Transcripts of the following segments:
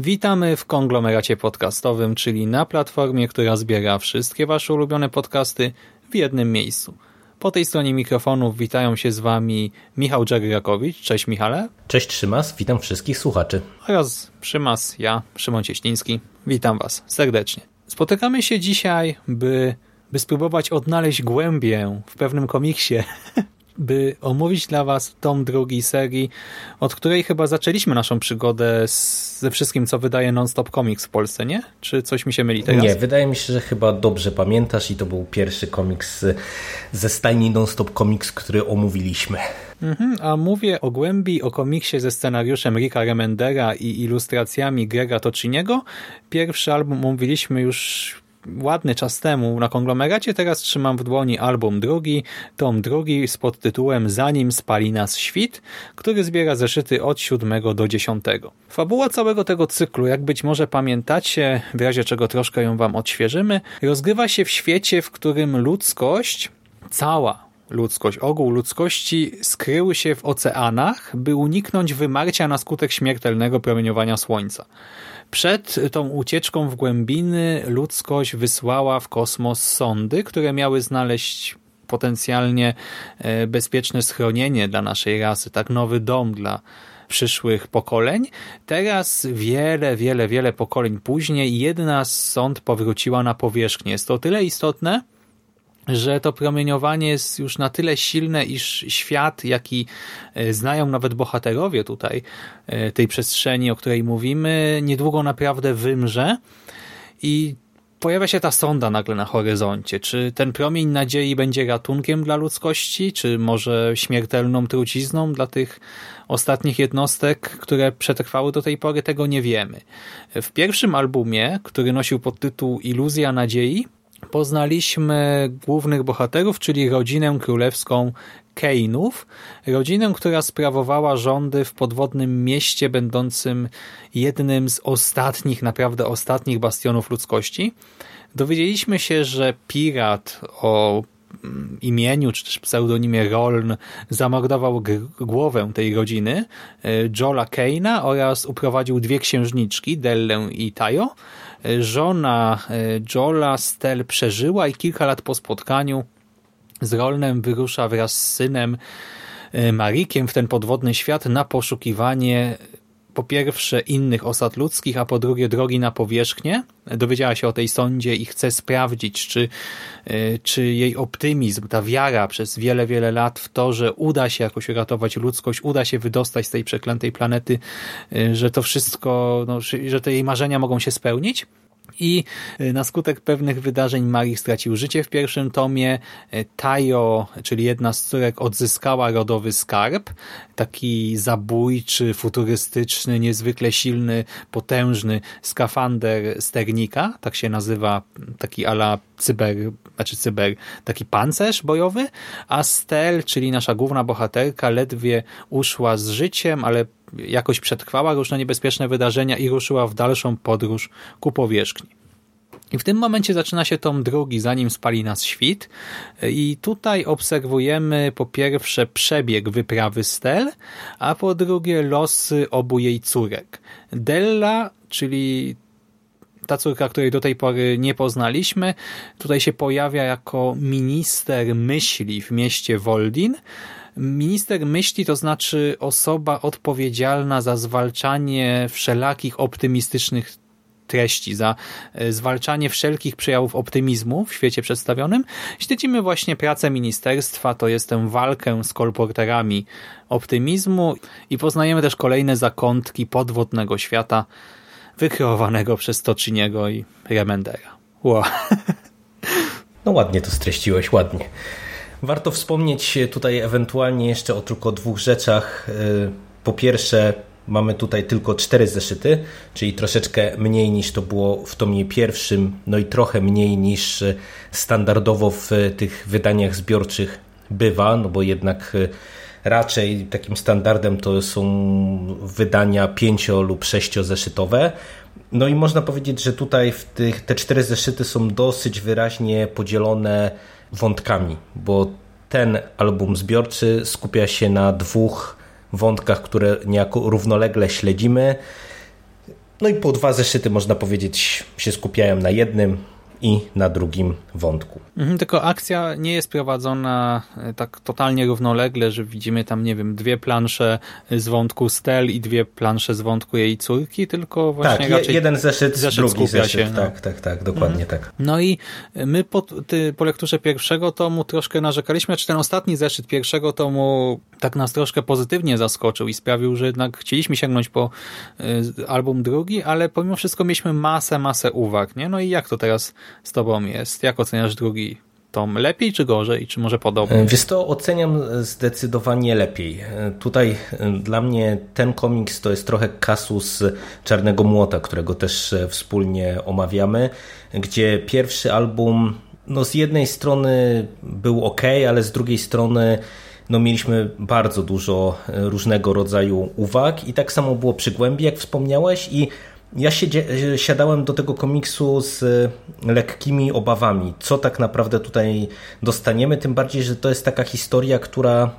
Witamy w konglomeracie podcastowym, czyli na platformie, która zbiera wszystkie Wasze ulubione podcasty w jednym miejscu. Po tej stronie mikrofonów witają się z Wami Michał Dżegrakowicz. Cześć Michale. Cześć Szymas, witam wszystkich słuchaczy. Oraz Szymas, ja, Szymon Cieśliński. Witam Was serdecznie. Spotykamy się dzisiaj, by, by spróbować odnaleźć głębię w pewnym komiksie, by omówić dla Was tom drugi serii, od której chyba zaczęliśmy naszą przygodę z, ze wszystkim, co wydaje Non-Stop Comics w Polsce, nie? Czy coś mi się myli teraz? Nie, wydaje mi się, że chyba dobrze pamiętasz i to był pierwszy komiks ze stajni Non-Stop Comics, który omówiliśmy. Mhm, a mówię o głębi, o komiksie ze scenariuszem Ricka Remendera i ilustracjami Grega Tociniego. Pierwszy album omówiliśmy już ładny czas temu na konglomeracie, teraz trzymam w dłoni album drugi, tom drugi z podtytułem Zanim spali nas świt, który zbiera zeszyty od 7 do 10. Fabuła całego tego cyklu, jak być może pamiętacie, w razie czego troszkę ją wam odświeżymy, rozgrywa się w świecie, w którym ludzkość, cała ludzkość, ogół ludzkości skryły się w oceanach, by uniknąć wymarcia na skutek śmiertelnego promieniowania Słońca. Przed tą ucieczką w głębiny ludzkość wysłała w kosmos sondy, które miały znaleźć potencjalnie e, bezpieczne schronienie dla naszej rasy, tak nowy dom dla przyszłych pokoleń. Teraz wiele, wiele, wiele pokoleń później jedna z sąd powróciła na powierzchnię. Jest to tyle istotne, że to promieniowanie jest już na tyle silne, iż świat, jaki e, znają nawet bohaterowie tutaj e, tej przestrzeni, o której mówimy, niedługo naprawdę wymrze i pojawia się ta sonda nagle na horyzoncie. Czy ten promień nadziei będzie ratunkiem dla ludzkości, czy może śmiertelną trucizną dla tych ostatnich jednostek, które przetrwały do tej pory, tego nie wiemy. W pierwszym albumie, który nosił podtytuł Iluzja nadziei, poznaliśmy głównych bohaterów, czyli rodzinę królewską Keinów, rodzinę, która sprawowała rządy w podwodnym mieście będącym jednym z ostatnich, naprawdę ostatnich bastionów ludzkości. Dowiedzieliśmy się, że pirat o mm, imieniu, czy też pseudonimie Roln zamordował głowę tej rodziny, e, Jola Keina oraz uprowadził dwie księżniczki, Dellę i Tayo, Żona e, Jola Stel przeżyła i kilka lat po spotkaniu z Rolnem wyrusza wraz z synem e, Marikiem w ten podwodny świat na poszukiwanie po pierwsze innych osad ludzkich, a po drugie drogi na powierzchnię. Dowiedziała się o tej sądzie i chce sprawdzić, czy, e, czy jej optymizm, ta wiara przez wiele, wiele lat w to, że uda się jakoś uratować ludzkość, uda się wydostać z tej przeklętej planety, e, że to wszystko, no, że te jej marzenia mogą się spełnić i y, na skutek pewnych wydarzeń Mari stracił życie w pierwszym tomie. Y, Tayo, czyli jedna z córek, odzyskała rodowy skarb, taki zabójczy, futurystyczny, niezwykle silny, potężny skafander sternika, tak się nazywa, taki ala cyber, znaczy cyber, taki pancerz bojowy, a Stel, czyli nasza główna bohaterka, ledwie uszła z życiem, ale jakoś przetrwała różne niebezpieczne wydarzenia i ruszyła w dalszą podróż ku powierzchni. I w tym momencie zaczyna się tom drugi, zanim spali nas świt. I tutaj obserwujemy po pierwsze przebieg wyprawy Stel, a po drugie losy obu jej córek. Della, czyli ta córka, której do tej pory nie poznaliśmy, tutaj się pojawia jako minister myśli w mieście Woldin, Minister myśli to znaczy osoba odpowiedzialna za zwalczanie wszelakich optymistycznych treści, za e, zwalczanie wszelkich przejawów optymizmu w świecie przedstawionym. Śledzimy właśnie pracę ministerstwa, to jest tę walkę z kolporterami optymizmu i poznajemy też kolejne zakątki podwodnego świata wykreowanego przez Tociniego i Remendera. Wow. No ładnie to streściłeś, ładnie. Warto wspomnieć tutaj ewentualnie jeszcze o tylko dwóch rzeczach. Y, po pierwsze, mamy tutaj tylko cztery zeszyty, czyli troszeczkę mniej niż to było w tomie pierwszym, no i trochę mniej niż standardowo w tych wydaniach zbiorczych bywa, no bo jednak raczej takim standardem to są wydania pięcio- lub sześciozeszytowe. No i można powiedzieć, że tutaj w tych, te cztery zeszyty są dosyć wyraźnie podzielone wątkami, bo ten album zbiorczy skupia się na dwóch wątkach, które niejako równolegle śledzimy. No i po dwa zeszyty, można powiedzieć, się skupiają na jednym, i na drugim wątku. Mhm, tylko akcja nie jest prowadzona e, tak totalnie równolegle, że widzimy tam, nie wiem, dwie plansze z wątku Stel i dwie plansze z wątku jej córki, tylko właśnie tak, raczej jeden zeszyt, zeszyt drugi zeszyt. Się, no. Tak, tak, tak, dokładnie mhm. tak. No i my po, ty, po lekturze pierwszego tomu troszkę narzekaliśmy, czy ten ostatni zeszyt pierwszego tomu tak nas troszkę pozytywnie zaskoczył i sprawił, że jednak chcieliśmy sięgnąć po y, album drugi, ale pomimo wszystko mieliśmy masę, masę uwag, nie? No i jak to teraz z tobą jest? Jak oceniasz drugi tom? Lepiej czy gorzej? Czy może podobnie? E, wiesz to oceniam zdecydowanie lepiej. E, tutaj e, dla mnie ten komiks to jest trochę kasus Czarnego Młota, którego też wspólnie omawiamy, gdzie pierwszy album no z jednej strony był ok, ale z drugiej strony no mieliśmy bardzo dużo różnego rodzaju uwag i tak samo było przy Głębi, jak wspomniałeś i ja siadałem do tego komiksu z lekkimi obawami, co tak naprawdę tutaj dostaniemy, tym bardziej, że to jest taka historia, która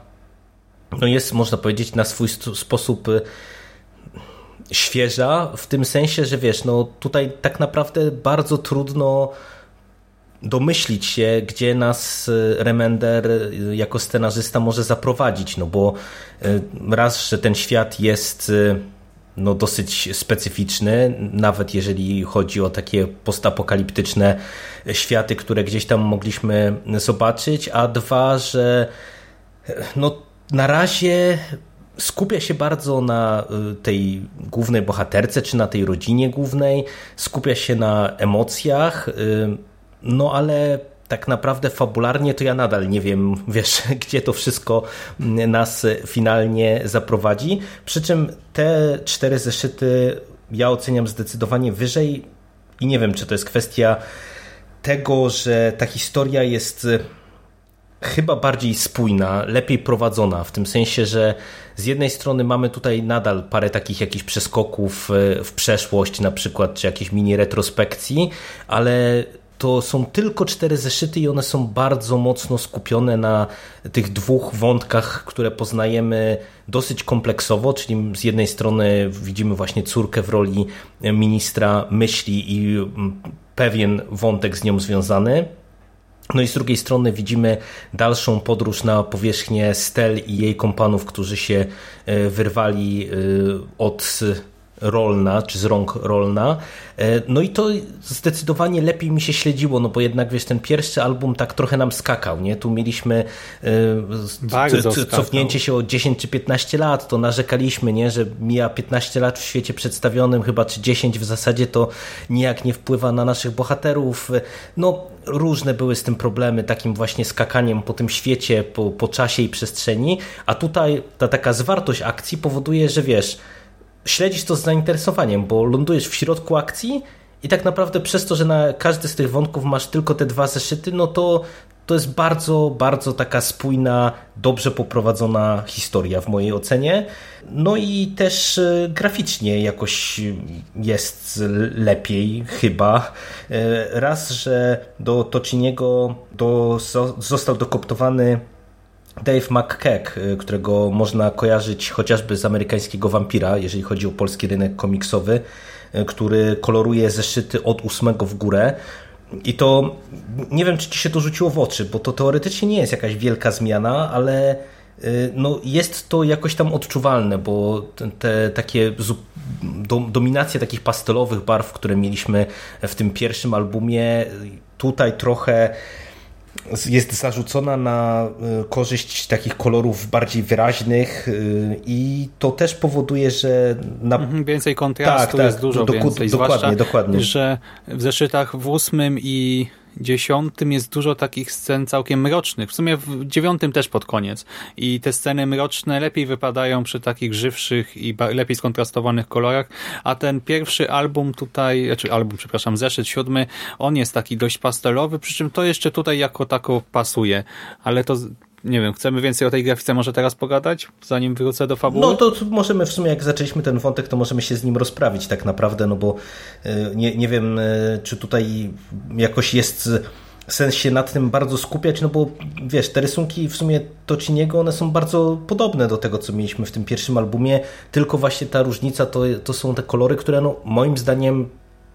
no jest, można powiedzieć, na swój sposób y, świeża, w tym sensie, że wiesz, no tutaj tak naprawdę bardzo trudno domyślić się, gdzie nas y, Remender y, jako scenarzysta może zaprowadzić, no bo raz, że ten świat jest no, dosyć specyficzny, nawet jeżeli chodzi o takie postapokaliptyczne światy, które gdzieś tam mogliśmy zobaczyć, a dwa, że no, na razie skupia się bardzo na y, tej głównej bohaterce, czy na tej rodzinie głównej, skupia się na emocjach, y, no ale tak naprawdę fabularnie to ja nadal nie wiem, wiesz, gdzie to wszystko nas finalnie zaprowadzi. Przy czym te cztery zeszyty ja oceniam zdecydowanie wyżej i nie wiem, czy to jest kwestia tego, że ta historia jest chyba bardziej spójna, lepiej prowadzona, w tym sensie, że z jednej strony mamy tutaj nadal parę takich jakichś przeskoków w przeszłość, na przykład, czy jakieś mini retrospekcji, ale to są tylko cztery zeszyty i one są bardzo mocno skupione na tych dwóch wątkach, które poznajemy dosyć kompleksowo, czyli z jednej strony widzimy właśnie córkę w roli ministra myśli i pewien wątek z nią związany. No i z drugiej strony widzimy dalszą podróż na powierzchnię Stel i jej kompanów, którzy się e, wyrwali e, od Rolna, czy z rąk Rolna. E, no i to zdecydowanie lepiej mi się śledziło, no bo jednak wiesz, ten pierwszy album tak trochę nam skakał, nie? Tu mieliśmy e, cofnięcie się o 10 czy 15 lat, to narzekaliśmy, nie? Że mija 15 lat w świecie przedstawionym, chyba czy 10 w zasadzie to nijak nie wpływa na naszych bohaterów. No różne były z tym problemy, takim właśnie skakaniem po tym świecie, po, po czasie i przestrzeni, a tutaj ta taka zwartość akcji powoduje, że wiesz, śledzisz to z zainteresowaniem, bo lądujesz w środku akcji i tak naprawdę przez to, że na każdy z tych wątków masz tylko te dwa zeszyty, no to to jest bardzo, bardzo taka spójna, dobrze poprowadzona historia w mojej ocenie. No i też e, graficznie jakoś jest lepiej chyba. E, raz, że do Tociniego do, został dokoptowany Dave McKeck, y, którego można kojarzyć chociażby z amerykańskiego wampira, jeżeli chodzi o polski rynek komiksowy, y, który koloruje zeszyty od ósmego w górę. I to nie wiem, czy ci się to rzuciło w oczy, bo to teoretycznie nie jest jakaś wielka zmiana, ale y, no, jest to jakoś tam odczuwalne, bo te, takie do, dominacje takich pastelowych barw, które mieliśmy w tym pierwszym albumie, tutaj trochę jest zarzucona na e, korzyść takich kolorów bardziej wyraźnych e, i to też powoduje, że na... Mhm, więcej kontrastu tak, tak, jest dużo do, więcej. Dokładnie, dokładnie. że w zeszytach w ósmym i dziesiątym jest dużo takich scen całkiem mrocznych. W sumie w dziewiątym też pod koniec. I te sceny mroczne lepiej wypadają przy takich żywszych i lepiej skontrastowanych kolorach. A ten pierwszy album tutaj, znaczy album, przepraszam, zeszyt siódmy, on jest taki dość pastelowy, przy czym to jeszcze tutaj jako tako pasuje. Ale to nie wiem, chcemy więcej o tej grafice może teraz pogadać, zanim wrócę do fabuły? No to możemy w sumie, jak zaczęliśmy ten wątek, to możemy się z nim rozprawić tak naprawdę, no bo e, nie, nie wiem, e, czy tutaj jakoś jest sens się nad tym bardzo skupiać, no bo wiesz, te rysunki w sumie Tociniego, one są bardzo podobne do tego, co mieliśmy w tym pierwszym albumie, tylko właśnie ta różnica to, to są te kolory, które no, moim zdaniem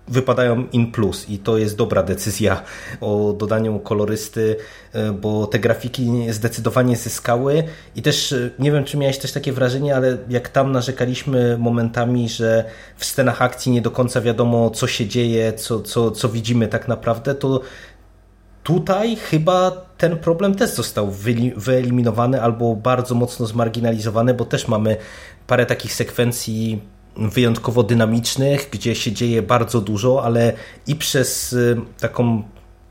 wypadają in plus i to jest dobra decyzja. O dodaniu kolorysty, e, bo te grafiki zdecydowanie zyskały i też e, nie wiem, czy miałeś też takie wrażenie, ale jak tam narzekaliśmy momentami, że w scenach akcji nie do końca wiadomo, co się dzieje, co, co, co widzimy tak naprawdę, to tutaj chyba ten problem też został wyeliminowany albo bardzo mocno zmarginalizowany, bo też mamy parę takich sekwencji wyjątkowo dynamicznych, gdzie się dzieje bardzo dużo, ale i przez y, taką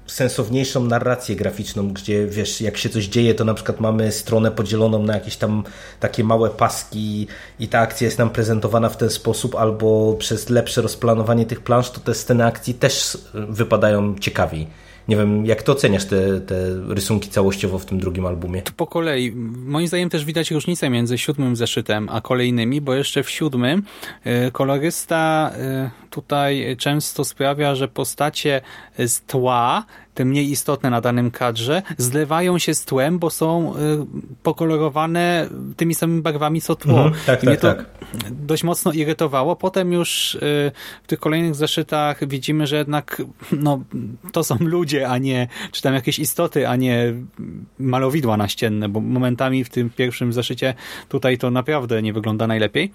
sensowniejszą narrację graficzną, gdzie wiesz, jak się coś dzieje, to na przykład mamy stronę podzieloną na jakieś tam takie małe paski i ta akcja jest nam prezentowana w ten sposób, albo przez lepsze rozplanowanie tych plansz, to te sceny akcji też wypadają ciekawiej. Nie wiem, jak to oceniasz te, te rysunki całościowo w tym drugim albumie? Po kolei. Moim zdaniem też widać różnicę między siódmym zeszytem a kolejnymi, bo jeszcze w siódmym y, kolorysta y, tutaj często sprawia, że postacie z tła te mniej istotne na danym kadrze, zlewają się z tłem, bo są y, pokolorowane tymi samymi barwami co tło. Mhm, tak, I mnie tak, to tak. dość mocno irytowało. Potem już y, w tych kolejnych zeszytach widzimy, że jednak no, to są ludzie, a nie, czy tam jakieś istoty, a nie malowidła naścienne, bo momentami w tym pierwszym zeszycie tutaj to naprawdę nie wygląda najlepiej.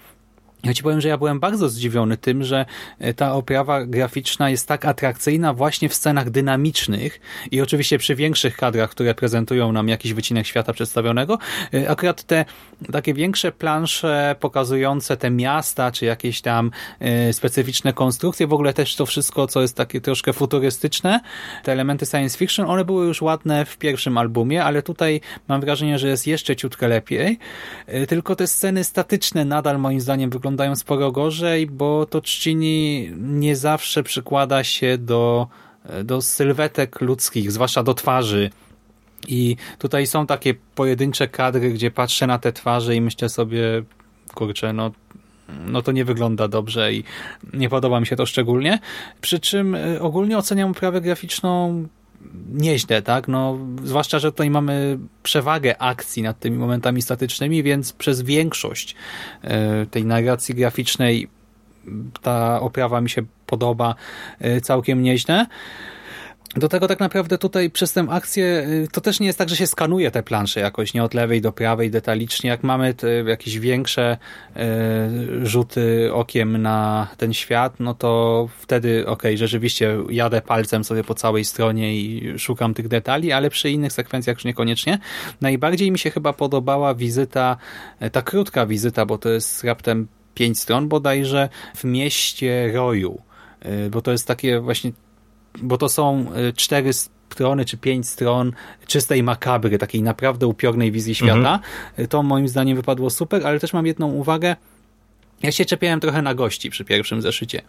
Ja ci powiem, że ja byłem bardzo zdziwiony tym, że e, ta oprawa graficzna jest tak atrakcyjna właśnie w scenach dynamicznych i oczywiście przy większych kadrach, które prezentują nam jakiś wycinek świata przedstawionego. E, akurat te takie większe plansze pokazujące te miasta, czy jakieś tam e, specyficzne konstrukcje, w ogóle też to wszystko, co jest takie troszkę futurystyczne, te elementy science fiction, one były już ładne w pierwszym albumie, ale tutaj mam wrażenie, że jest jeszcze ciutkę lepiej. Tylko te sceny statyczne nadal moim zdaniem wyglądają wyglądają sporo gorzej, bo to trzcini nie zawsze przykłada się do, do sylwetek ludzkich, zwłaszcza do twarzy. I tutaj są takie pojedyncze kadry, gdzie patrzę na te twarze i myślę sobie, kurczę, no no to nie wygląda dobrze i nie podoba mi się to szczególnie. Przy czym e, ogólnie oceniam oprawę graficzną nieźle, tak? No, zwłaszcza, że tutaj mamy przewagę akcji nad tymi momentami statycznymi, więc przez większość e, tej narracji graficznej ta oprawa mi się podoba e, całkiem nieźle. Do tego tak naprawdę tutaj przez tę akcję y, to też nie jest tak, że się skanuje te plansze jakoś, nie od lewej do prawej detalicznie. Jak mamy te jakieś większe y, rzuty okiem na ten świat, no to wtedy ok, rzeczywiście jadę palcem sobie po całej stronie i szukam tych detali, ale przy innych sekwencjach już niekoniecznie. Najbardziej mi się chyba podobała wizyta, y, ta krótka wizyta, bo to jest raptem pięć stron bodajże, w mieście Roju. Bo to jest takie właśnie bo to są y, cztery strony czy pięć stron czystej makabry, takiej naprawdę upiornej wizji świata. Mhm. To moim zdaniem wypadło super, ale też mam jedną uwagę. Ja się czepiałem trochę na gości przy pierwszym zeszycie.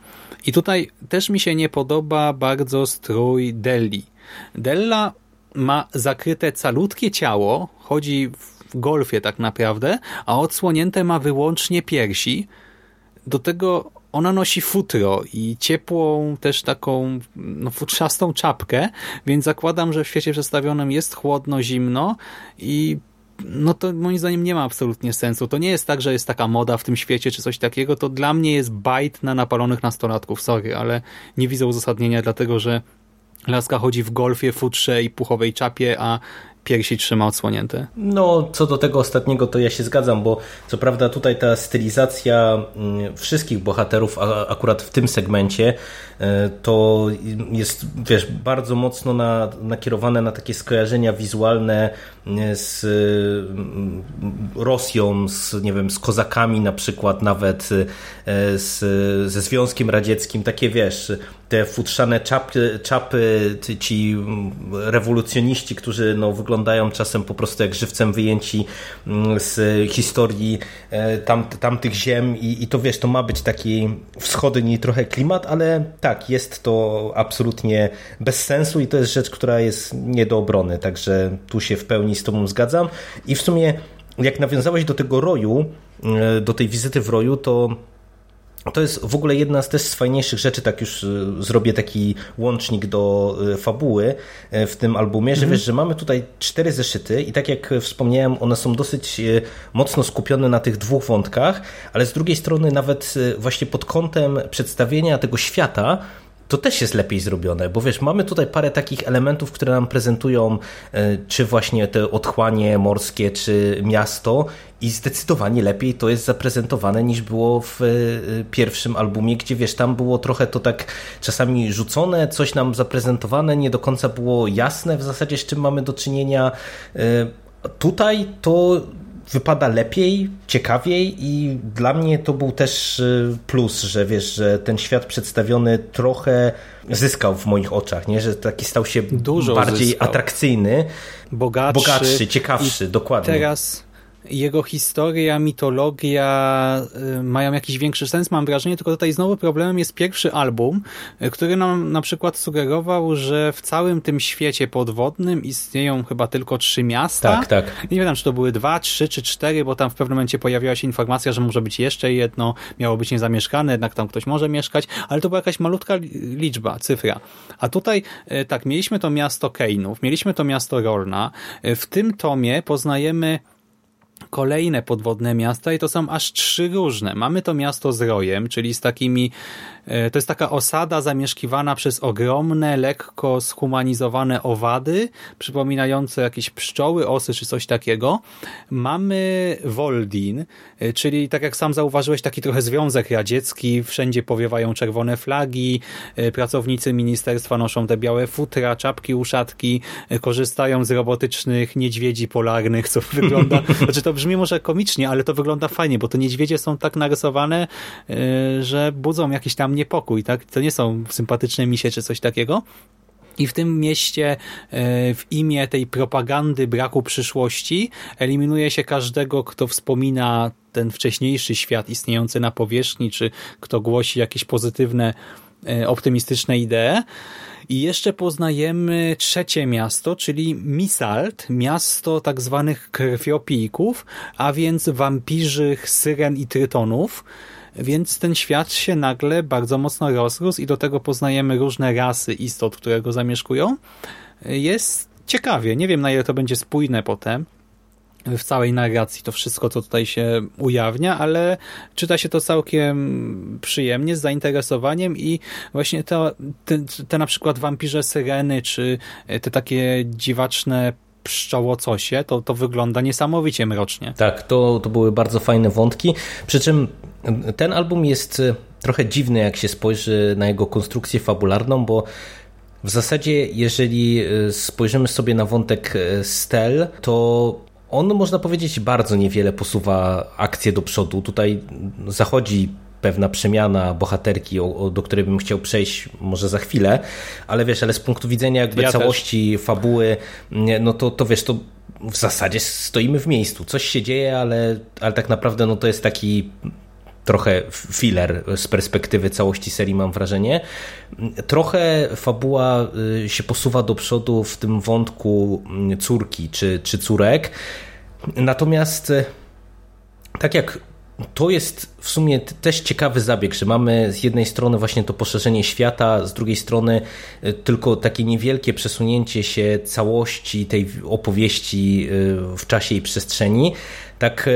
I tutaj też mi się nie podoba bardzo strój Delli. Della ma zakryte calutkie ciało, chodzi w golfie tak naprawdę, a odsłonięte ma wyłącznie piersi. Do tego ona nosi futro i ciepłą, też taką no, futrzastą czapkę, więc zakładam, że w świecie przedstawionym jest chłodno, zimno i no to moim zdaniem nie ma absolutnie sensu. To nie jest tak, że jest taka moda w tym świecie czy coś takiego, to dla mnie jest bajt na napalonych nastolatków, sorry, ale nie widzę uzasadnienia, dlatego że Laska chodzi w golfie, futrze i puchowej czapie, a piersi trzyma odsłonięte. No, co do tego ostatniego, to ja się zgadzam, bo co prawda tutaj ta stylizacja mm, wszystkich bohaterów, akurat w tym segmencie, to jest, wiesz, bardzo mocno na, nakierowane na takie skojarzenia wizualne mm, z mm, Rosją, z, nie wiem, z kozakami na przykład, nawet e, z, ze Związkiem Radzieckim, takie wiesz, te futrzane czapy, czapy ci rewolucjoniści, którzy no, wyglądają czasem po prostu jak żywcem wyjęci mm, z historii e, tam, tamtych ziem i, i to wiesz, to ma być taki wschodni trochę klimat, ale tak, jest to absolutnie bez sensu i to jest rzecz, która jest nie do obrony, także tu się w pełni z tobą zgadzam. I w sumie jak nawiązałeś do tego roju, e, do tej wizyty w roju, to to jest w ogóle jedna z też z fajniejszych rzeczy, tak już y, zrobię taki łącznik do y, fabuły y, w tym albumie, że mhm. wiesz, że mamy tutaj cztery zeszyty i tak jak wspomniałem, one są dosyć mocno skupione na tych dwóch wątkach, ale z drugiej strony nawet właśnie pod kątem przedstawienia tego świata, to też jest lepiej zrobione, bo wiesz, mamy tutaj parę takich elementów, które nam prezentują e, czy właśnie te otchłanie morskie, czy miasto i zdecydowanie lepiej to jest zaprezentowane niż było w e, pierwszym albumie, gdzie wiesz, tam było trochę to tak czasami rzucone, coś nam zaprezentowane, nie do końca było jasne w zasadzie z czym mamy do czynienia. E, tutaj to wypada lepiej, ciekawiej i dla mnie to był też y, plus, że wiesz, że ten świat przedstawiony trochę zyskał w moich oczach, nie? że taki stał się Dużo bardziej zyskał. atrakcyjny, bogatszy, bogatszy ciekawszy, dokładnie. Teraz jego historia, mitologia y, mają jakiś większy sens, mam wrażenie, tylko tutaj znowu problemem jest pierwszy album, y, który nam na przykład sugerował, że w całym tym świecie podwodnym istnieją chyba tylko trzy miasta. Tak, tak. Nie wiem, czy to były dwa, trzy czy cztery, bo tam w pewnym momencie pojawiła się informacja, że może być jeszcze jedno, miało być niezamieszkane, jednak tam ktoś może mieszkać, ale to była jakaś malutka liczba, cyfra. A tutaj y, tak, mieliśmy to miasto Kejnów, mieliśmy to miasto Rolna. W tym tomie poznajemy kolejne podwodne miasta i to są aż trzy różne. Mamy to miasto z rojem, czyli z takimi to jest taka osada zamieszkiwana przez ogromne, lekko schumanizowane owady, przypominające jakieś pszczoły, osy czy coś takiego. Mamy Woldin, e, czyli tak jak sam zauważyłeś, taki trochę związek radziecki, wszędzie powiewają czerwone flagi, e, pracownicy ministerstwa noszą te białe futra, czapki, uszatki, korzystają z robotycznych niedźwiedzi polarnych, co wygląda, znaczy to brzmi może komicznie, ale to wygląda fajnie, bo te niedźwiedzie są tak narysowane, że budzą jakiś tam niepokój, tak? To nie są sympatyczne misie czy coś takiego. I w tym mieście e, w imię tej propagandy braku przyszłości eliminuje się każdego, kto wspomina ten wcześniejszy świat istniejący na powierzchni, czy kto głosi jakieś pozytywne, e, optymistyczne idee. I jeszcze poznajemy trzecie miasto, czyli Misalt, miasto tak zwanych krwiopijków, a więc wampirzych, syren i trytonów, więc ten świat się nagle bardzo mocno rozrósł i do tego poznajemy różne rasy istot, które go zamieszkują. Jest ciekawie. Nie wiem, na ile to będzie spójne potem w całej narracji to wszystko, co tutaj się ujawnia, ale czyta się to całkiem przyjemnie, z zainteresowaniem i właśnie to, te, te na przykład wampirze syreny, czy te takie dziwaczne pszczołocosie, to, to wygląda niesamowicie mrocznie. Tak, to, to były bardzo fajne wątki, przy czym ten album jest e, trochę dziwny, jak się spojrzy na jego konstrukcję fabularną, bo w zasadzie, jeżeli e, spojrzymy sobie na wątek e, Stel, to on, można powiedzieć, bardzo niewiele posuwa akcję do przodu. Tutaj zachodzi pewna przemiana bohaterki, do której bym chciał przejść może za chwilę, ale wiesz, ale z punktu widzenia jakby ja całości też. fabuły, no to, to wiesz, to w zasadzie stoimy w miejscu. Coś się dzieje, ale, ale tak naprawdę no to jest taki trochę filler z perspektywy całości serii, mam wrażenie. Trochę fabuła y, się posuwa do przodu w tym wątku mm, córki czy, czy córek. Natomiast y, tak jak to jest w sumie też ciekawy zabieg, że mamy z jednej strony właśnie to poszerzenie świata, z drugiej strony y, tylko takie niewielkie przesunięcie się całości tej opowieści w czasie i przestrzeni. Tak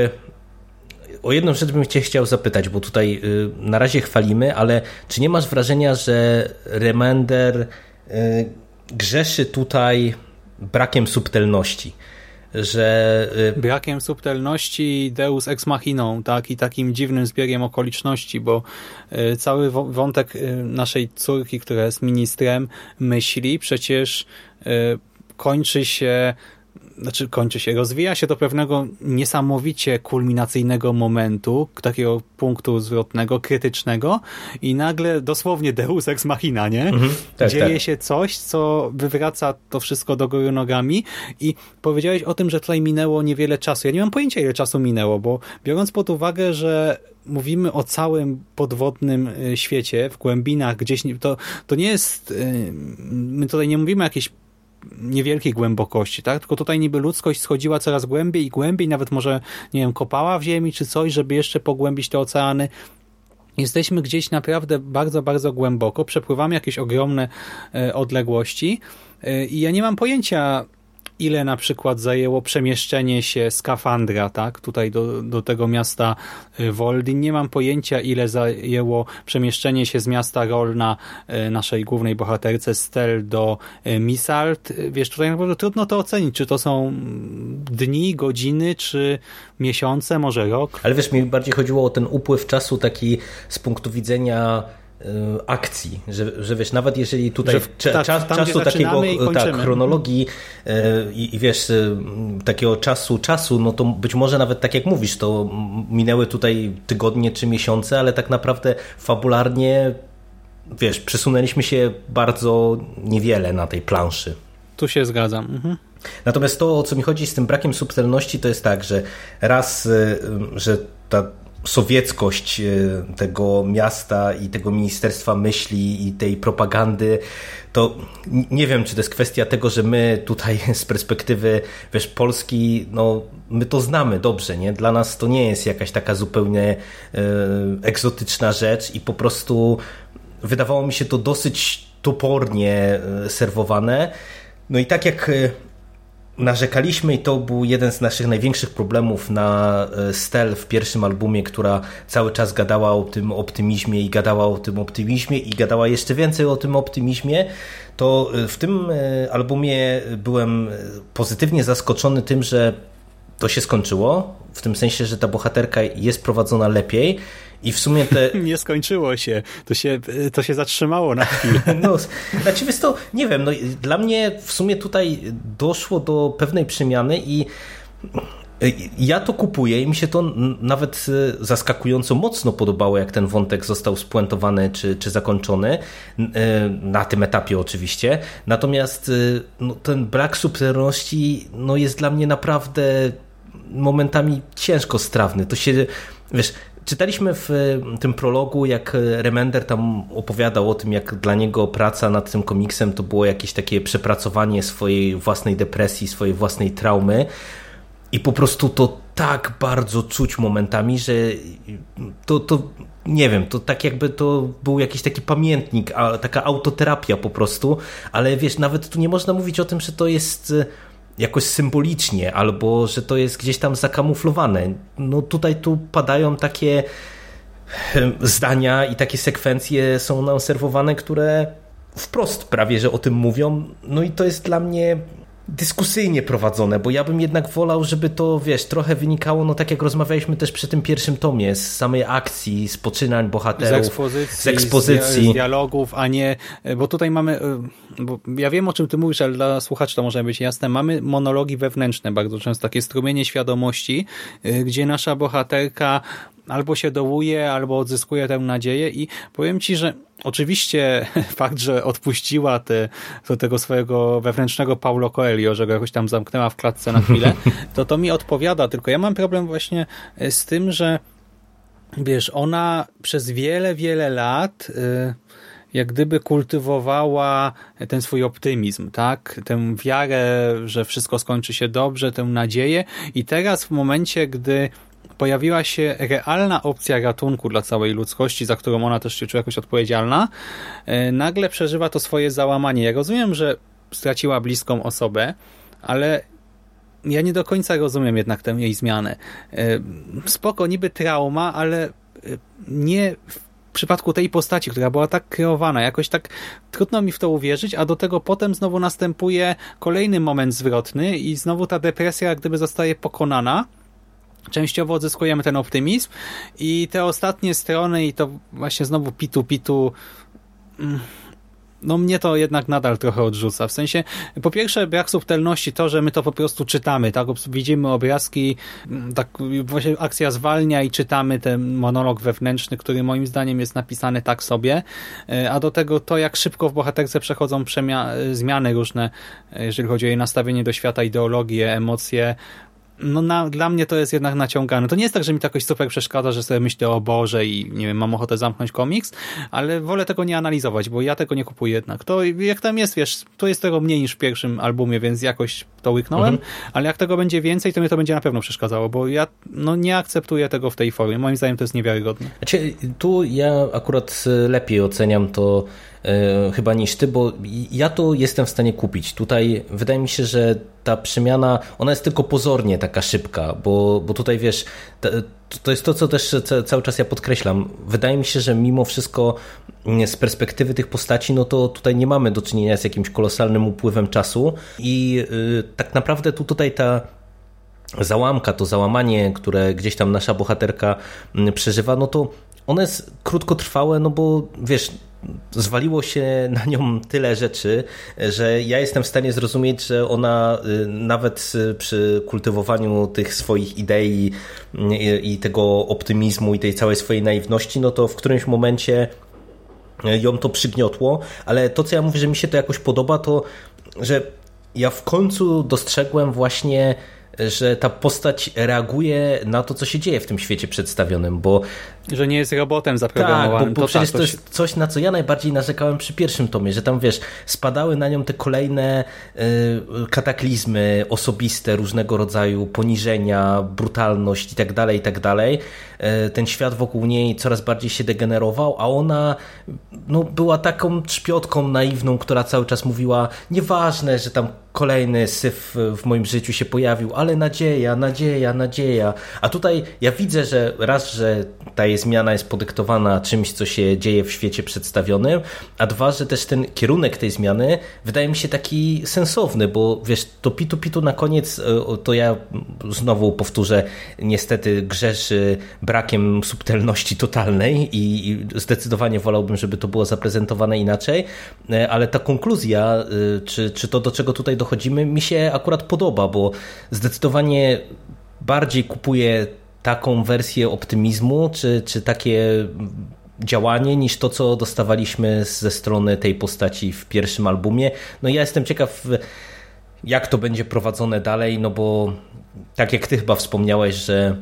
o jedną rzecz bym cię chciał zapytać, bo tutaj y, na razie chwalimy, ale czy nie masz wrażenia, że Remender y, grzeszy tutaj brakiem subtelności? Że... Y, Brakiem subtelności Deus Ex Machiną, tak, i takim dziwnym zbiegiem okoliczności, bo cały wątek naszej córki, która jest ministrem myśli, przecież kończy się znaczy kończy się, rozwija się do pewnego niesamowicie kulminacyjnego momentu, takiego punktu zwrotnego, krytycznego i nagle dosłownie deus ex machina, nie? Mhm, tak, Dzieje tak. się coś, co wywraca to wszystko do góry nogami i powiedziałeś o tym, że tutaj minęło niewiele czasu. Ja nie mam pojęcia, ile czasu minęło, bo biorąc pod uwagę, że mówimy o całym podwodnym y, świecie, w głębinach gdzieś, to, to nie jest, y, my tutaj nie mówimy o jakiejś niewielkiej głębokości, tak? Tylko tutaj niby ludzkość schodziła coraz głębiej i głębiej, nawet może, nie wiem, kopała w ziemi czy coś, żeby jeszcze pogłębić te oceany. Jesteśmy gdzieś naprawdę bardzo, bardzo głęboko, przepływamy jakieś ogromne e, odległości e, i ja nie mam pojęcia, ile na przykład zajęło przemieszczenie się skafandra, tak, tutaj do, do tego miasta y, Woldin. Nie mam pojęcia, ile zajęło przemieszczenie się z miasta Rolna y, naszej głównej bohaterce Stel do y, Misalt. Wiesz, tutaj naprawdę trudno to ocenić, czy to są dni, godziny, czy miesiące, może rok. Ale wiesz, mi bardziej chodziło o ten upływ czasu taki z punktu widzenia akcji, że, że wiesz, nawet jeżeli tutaj że, tak, czas, tam, czasu takiego tak, chronologii y, i, i wiesz, y, takiego czasu, czasu, no to być może nawet tak jak mówisz, to minęły tutaj tygodnie czy miesiące, ale tak naprawdę fabularnie wiesz, przesunęliśmy się bardzo niewiele na tej planszy. Tu się zgadzam. Mhm. Natomiast to, o co mi chodzi z tym brakiem subtelności, to jest tak, że raz, że ta sowieckość e, tego miasta i tego Ministerstwa Myśli i tej propagandy, to nie wiem, czy to jest kwestia tego, że my tutaj z perspektywy, wiesz, Polski, no my to znamy dobrze, nie? Dla nas to nie jest jakaś taka zupełnie e, egzotyczna rzecz i po prostu wydawało mi się to dosyć topornie e, serwowane. No i tak jak narzekaliśmy i to był jeden z naszych największych problemów na e, Stel w pierwszym albumie, która cały czas gadała o tym optymizmie i gadała o tym optymizmie i gadała jeszcze więcej o tym optymizmie, to e, w tym e, albumie byłem pozytywnie zaskoczony tym, że to się skończyło, w tym sensie, że ta bohaterka jest prowadzona lepiej i w sumie te... Nie skończyło się. To się, to się zatrzymało na chwilę. No, znaczy wiesz to, nie wiem, no, dla mnie w sumie tutaj doszło do pewnej przemiany i ja to kupuję i mi się to nawet e, zaskakująco mocno podobało, jak ten wątek został spuentowany czy, czy zakończony. E, na tym etapie oczywiście. Natomiast e, no, ten brak subtelności no, jest dla mnie naprawdę momentami ciężko strawny. To się, wiesz, Czytaliśmy w tym prologu, jak Remender tam opowiadał o tym, jak dla niego praca nad tym komiksem to było jakieś takie przepracowanie swojej własnej depresji, swojej własnej traumy. I po prostu to tak bardzo czuć momentami, że to, to nie wiem, to tak jakby to był jakiś taki pamiętnik, taka autoterapia po prostu, ale wiesz, nawet tu nie można mówić o tym, że to jest jakoś symbolicznie, albo że to jest gdzieś tam zakamuflowane. No tutaj tu padają takie zdania i takie sekwencje są nam serwowane, które wprost prawie, że o tym mówią. No i to jest dla mnie dyskusyjnie prowadzone, bo ja bym jednak wolał, żeby to, wiesz, trochę wynikało, no tak jak rozmawialiśmy też przy tym pierwszym tomie, z samej akcji, z poczynań bohaterów, z ekspozycji, z, ekspozycji. z dialogów, a nie, bo tutaj mamy, e, bo ja wiem o czym ty mówisz, ale dla słuchaczy to może być jasne, mamy monologi wewnętrzne bardzo często, takie strumienie świadomości, e, gdzie nasza bohaterka albo się dołuje, albo odzyskuje tę nadzieję i powiem ci, że oczywiście fakt, że odpuściła te, do tego swojego wewnętrznego Paulo Coelho, że go jakoś tam zamknęła w klatce na chwilę, to to mi odpowiada, tylko ja mam problem właśnie z tym, że wiesz, ona przez wiele, wiele lat y, jak gdyby kultywowała ten swój optymizm, tak? Tę wiarę, że wszystko skończy się dobrze, tę nadzieję i teraz w momencie, gdy pojawiła się realna opcja ratunku dla całej ludzkości, za którą ona też się czuje jakoś odpowiedzialna, e, nagle przeżywa to swoje załamanie. Ja rozumiem, że straciła bliską osobę, ale ja nie do końca rozumiem jednak tę jej zmianę. E, spoko, niby trauma, ale e, nie przypadku tej postaci, która była tak kreowana, jakoś tak trudno mi w to uwierzyć, a do tego potem znowu następuje kolejny moment zwrotny i znowu ta depresja jak gdyby zostaje pokonana. Częściowo odzyskujemy ten optymizm. I te ostatnie strony i to właśnie znowu pitu pitu mm, no mnie to jednak nadal trochę odrzuca. W sensie, po pierwsze brak subtelności, to, że my to po prostu czytamy, tak, widzimy obrazki, mm, tak właśnie akcja zwalnia i czytamy ten monolog wewnętrzny, który moim zdaniem jest napisany tak sobie, e, a do tego to, jak szybko w bohaterce przechodzą zmiany różne, e, jeżeli chodzi o jej nastawienie do świata, ideologię, emocje, no na, dla mnie to jest jednak naciągane. To nie jest tak, że mi to jakoś super przeszkadza, że sobie myślę o Boże i nie wiem, mam ochotę zamknąć komiks, ale wolę tego nie analizować, bo ja tego nie kupuję jednak. To jak tam jest, wiesz, to jest tego mniej niż w pierwszym albumie, więc jakoś to łyknąłem, mhm. ale jak tego będzie więcej, to mnie to będzie na pewno przeszkadzało, bo ja no, nie akceptuję tego w tej formie. Moim zdaniem to jest niewiarygodne. Znaczy, tu ja akurat lepiej oceniam to E, chyba niż ty, bo ja to jestem w stanie kupić. Tutaj wydaje mi się, że ta przemiana, ona jest tylko pozornie taka szybka, bo, bo tutaj wiesz, to jest to, co też cały czas ja podkreślam. Wydaje mi się, że mimo wszystko z perspektywy tych postaci, no to tutaj nie mamy do czynienia z jakimś kolosalnym upływem czasu i y, tak naprawdę tu tutaj ta załamka, to załamanie, które gdzieś tam nasza bohaterka mm, przeżywa, no to one jest krótkotrwałe, no bo wiesz, zwaliło się na nią tyle rzeczy, że ja jestem w stanie zrozumieć, że ona y, nawet przy kultywowaniu tych swoich idei y, i tego optymizmu i tej całej swojej naiwności, no to w którymś momencie ją to przygniotło, ale to co ja mówię, że mi się to jakoś podoba, to że ja w końcu dostrzegłem właśnie że ta postać reaguje na to, co się dzieje w tym świecie przedstawionym, bo... Że nie jest robotem zaprogramowanym. Tak, bo, bo to przecież tak, to jest coś, na co ja najbardziej narzekałem przy pierwszym tomie, że tam, wiesz, spadały na nią te kolejne y, kataklizmy osobiste, różnego rodzaju poniżenia, brutalność i tak dalej, i tak dalej. Y, ten świat wokół niej coraz bardziej się degenerował, a ona no, była taką trzpiotką naiwną, która cały czas mówiła, nieważne, że tam kolejny syf w moim życiu się pojawił, ale nadzieja, nadzieja, nadzieja. A tutaj ja widzę, że raz, że ta jej zmiana jest podyktowana czymś, co się dzieje w świecie przedstawionym, a dwa, że też ten kierunek tej zmiany wydaje mi się taki sensowny, bo wiesz, to pitu pitu na koniec, e, to ja znowu powtórzę, niestety grzeszy brakiem subtelności totalnej i zdecydowanie wolałbym, żeby to było zaprezentowane inaczej, e, ale ta konkluzja, e, czy, czy to do czego tutaj dochodzi, dochodzimy, mi się akurat podoba, bo zdecydowanie bardziej kupuję taką wersję optymizmu, czy, czy takie działanie niż to, co dostawaliśmy ze strony tej postaci w pierwszym albumie. No ja jestem ciekaw, jak to będzie prowadzone dalej, no bo tak jak ty chyba wspomniałeś, że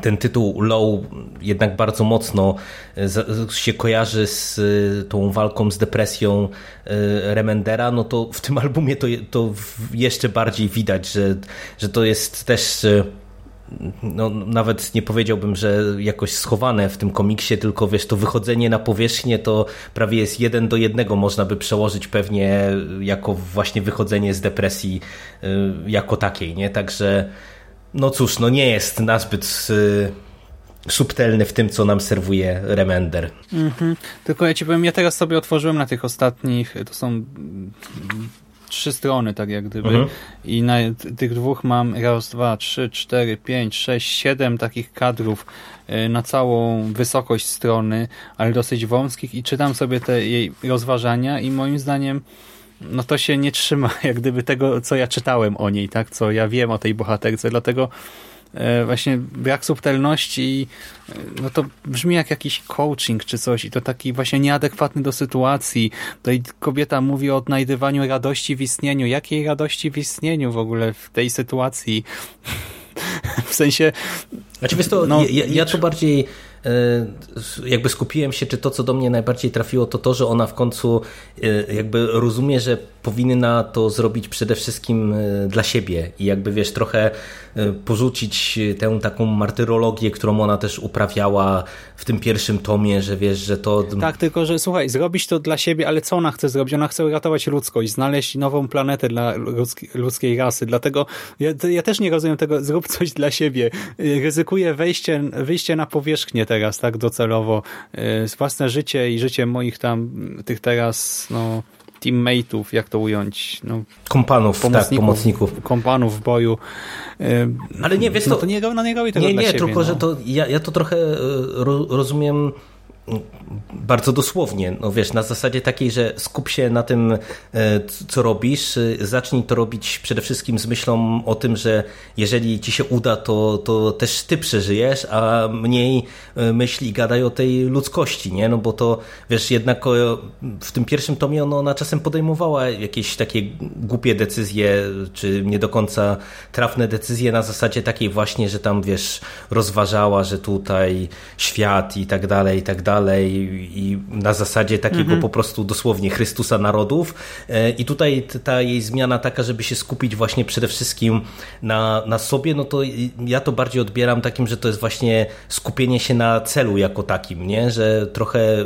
ten tytuł Low jednak bardzo mocno e, się kojarzy z e, tą walką z depresją e, Remendera, no to w tym albumie to, to jeszcze bardziej widać, że, że to jest też no, nawet nie powiedziałbym, że jakoś schowane w tym komiksie, tylko wiesz, to wychodzenie na powierzchnię to prawie jest jeden do jednego, można by przełożyć pewnie jako właśnie wychodzenie z depresji jako takiej, nie? Także no cóż, no nie jest nazbyt y, subtelny w tym, co nam serwuje Remender. Mhm. Tylko ja ci powiem, ja teraz sobie otworzyłem na tych ostatnich, to są trzy strony, tak jak gdyby. Mhm. I na tych dwóch mam raz, dwa, trzy, cztery, pięć, sześć, siedem takich kadrów y, na całą wysokość strony, ale dosyć wąskich i czytam sobie te jej rozważania i moim zdaniem no to się nie trzyma jak gdyby tego, co ja czytałem o niej, tak, co ja wiem o tej bohaterce, dlatego właśnie brak subtelności e, no to brzmi jak jakiś coaching czy coś i to taki właśnie nieadekwatny do sytuacji. Tutaj kobieta mówi o odnajdywaniu radości w istnieniu. Jakiej radości w istnieniu w ogóle w tej sytuacji? w sensie... Znaczy wiesz to, no, ja, ja to bardziej E, jakby skupiłem się, czy to, co do mnie najbardziej trafiło, to to, że ona w końcu e, jakby rozumie, że powinna to zrobić przede wszystkim dla siebie i jakby wiesz, trochę porzucić tę taką martyrologię, którą ona też uprawiała w tym pierwszym tomie, że wiesz, że to... Tak, tylko że słuchaj, zrobić to dla siebie, ale co ona chce zrobić? Ona chce uratować ludzkość, znaleźć nową planetę dla ludzkiej rasy, dlatego ja, ja też nie rozumiem tego, zrób coś dla siebie. Ryzykuję wejście, wyjście na powierzchnię teraz, tak docelowo, własne życie i życie moich tam, tych teraz, no teammateów, jak to ująć? No, kompanów, pomocników, tak, pomocników. Kompanów w boju. Ale nie, wiesz, to, no to nie, no nie tego Nie, nie, siebie, tylko, no. że to ja, ja to trochę e, rozumiem bardzo dosłownie, no wiesz, na zasadzie takiej, że skup się na tym, e, co robisz, e, zacznij to robić przede wszystkim z myślą o tym, że jeżeli ci się uda, to, to też ty przeżyjesz, a mniej e, myśli gadaj o tej ludzkości, nie? No bo to, wiesz, jednak w tym pierwszym tomie ona, ona czasem podejmowała jakieś takie głupie decyzje, czy nie do końca trafne decyzje na zasadzie takiej właśnie, że tam, wiesz, rozważała, że tutaj świat i tak dalej, i tak dalej, dalej i na zasadzie takiego mhm. po prostu dosłownie Chrystusa narodów e, i tutaj ta jej zmiana taka, żeby się skupić właśnie przede wszystkim na, na sobie, no to ja to bardziej odbieram takim, że to jest właśnie skupienie się na celu jako takim, nie? że trochę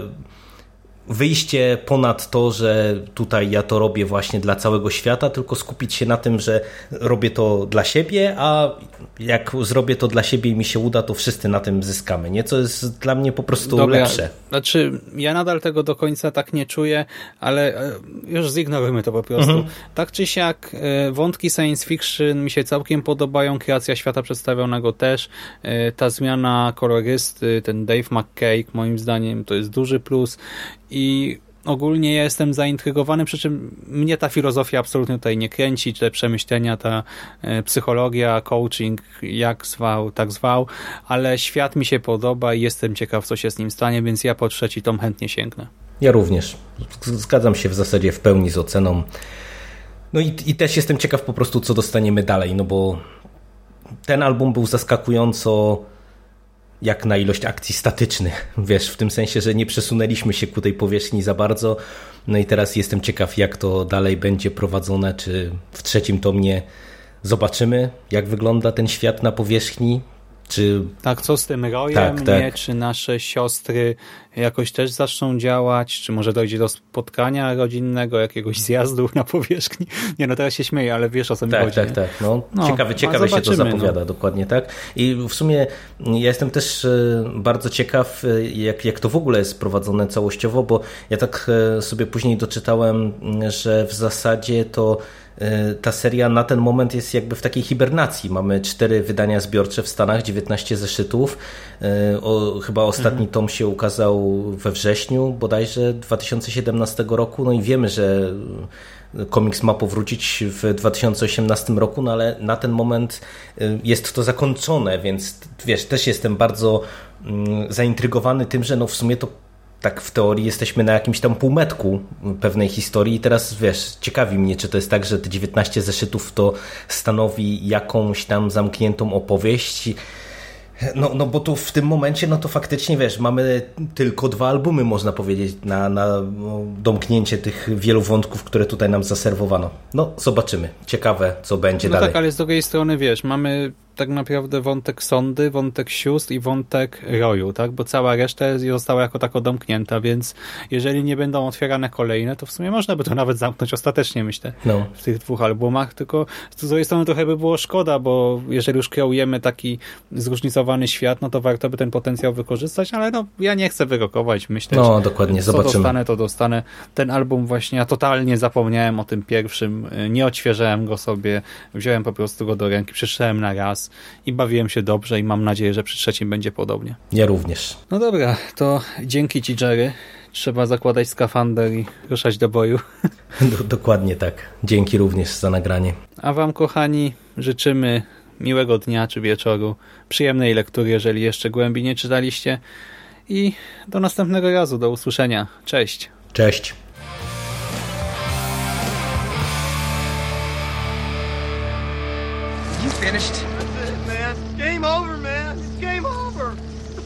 wyjście ponad to, że tutaj ja to robię właśnie dla całego świata, tylko skupić się na tym, że robię to dla siebie, a jak zrobię to dla siebie i mi się uda, to wszyscy na tym zyskamy, nie? Co jest dla mnie po prostu Dobra, lepsze. Znaczy, ja nadal tego do końca tak nie czuję, ale e, już zignorujmy to po prostu. Mhm. Tak czy siak, e, wątki science fiction mi się całkiem podobają, kreacja świata przedstawionego też, e, ta zmiana kolorysty, ten Dave McKay, moim zdaniem to jest duży plus i ogólnie ja jestem zaintrygowany, przy czym mnie ta filozofia absolutnie tutaj nie kręci, te przemyślenia, ta e, psychologia, coaching, jak zwał, tak zwał, ale świat mi się podoba i jestem ciekaw, co się z nim stanie, więc ja po trzeci tom chętnie sięgnę. Ja również. Zgadzam się w zasadzie w pełni z oceną. No i, i też jestem ciekaw po prostu, co dostaniemy dalej, no bo ten album był zaskakująco jak na ilość akcji statycznych. Wiesz, w tym sensie, że nie przesunęliśmy się ku tej powierzchni za bardzo. No i teraz jestem ciekaw, jak to dalej będzie prowadzone, czy w trzecim tomie zobaczymy, jak wygląda ten świat na powierzchni, czy... Tak, co z tym rojem, tak, tak. nie? Czy nasze siostry jakoś też zaczną działać? Czy może dojdzie do spotkania rodzinnego, jakiegoś zjazdu na powierzchni? Nie, no teraz się śmieję, ale wiesz o co mi tak, chodzi. Tak, tak, tak. No, no, ciekawe ciekawe się to zapowiada, no. dokładnie tak. I w sumie ja jestem też e, bardzo ciekaw, e, jak, jak to w ogóle jest prowadzone całościowo, bo ja tak e, sobie później doczytałem, że w zasadzie to ta seria na ten moment jest jakby w takiej hibernacji. Mamy cztery wydania zbiorcze w Stanach, 19 zeszytów. E, o, chyba ostatni mhm. tom się ukazał we wrześniu bodajże 2017 roku. No i wiemy, że komiks ma powrócić w 2018 roku, no ale na ten moment e, jest to zakończone, więc wiesz, też jestem bardzo mm, zaintrygowany tym, że no w sumie to tak w teorii jesteśmy na jakimś tam półmetku pewnej historii i teraz wiesz, ciekawi mnie, czy to jest tak, że te 19 zeszytów to stanowi jakąś tam zamkniętą opowieść no, no bo tu w tym momencie, no to faktycznie wiesz, mamy tylko dwa albumy, można powiedzieć, na, na no, domknięcie tych wielu wątków, które tutaj nam zaserwowano. No, zobaczymy. Ciekawe, co będzie no dalej. tak, ale z drugiej strony, wiesz, mamy tak naprawdę wątek sądy, wątek sióstr i wątek roju, tak? Bo cała reszta została jako tako domknięta, więc jeżeli nie będą otwierane kolejne, to w sumie można by to nawet zamknąć ostatecznie, myślę, no. w tych dwóch albumach, tylko z drugiej strony trochę by było szkoda, bo jeżeli już kreujemy taki zróżnicowany świat, no to warto by ten potencjał wykorzystać, ale no, ja nie chcę wyrokować, myślę, no, dokładnie, co zobaczymy. dostanę, to dostanę. Ten album właśnie, ja totalnie zapomniałem o tym pierwszym, nie odświeżałem go sobie, wziąłem po prostu go do ręki, przeczytałem na raz, i bawiłem się dobrze i mam nadzieję, że przy trzecim będzie podobnie. Ja również. No dobra, to dzięki Ci Jerry. Trzeba zakładać skafander i ruszać do boju. dokładnie tak. Dzięki również za nagranie. A Wam kochani życzymy miłego dnia czy wieczoru, przyjemnej lektury, jeżeli jeszcze głębiej nie czytaliście i do następnego razu, do usłyszenia. Cześć. Cześć. You finished?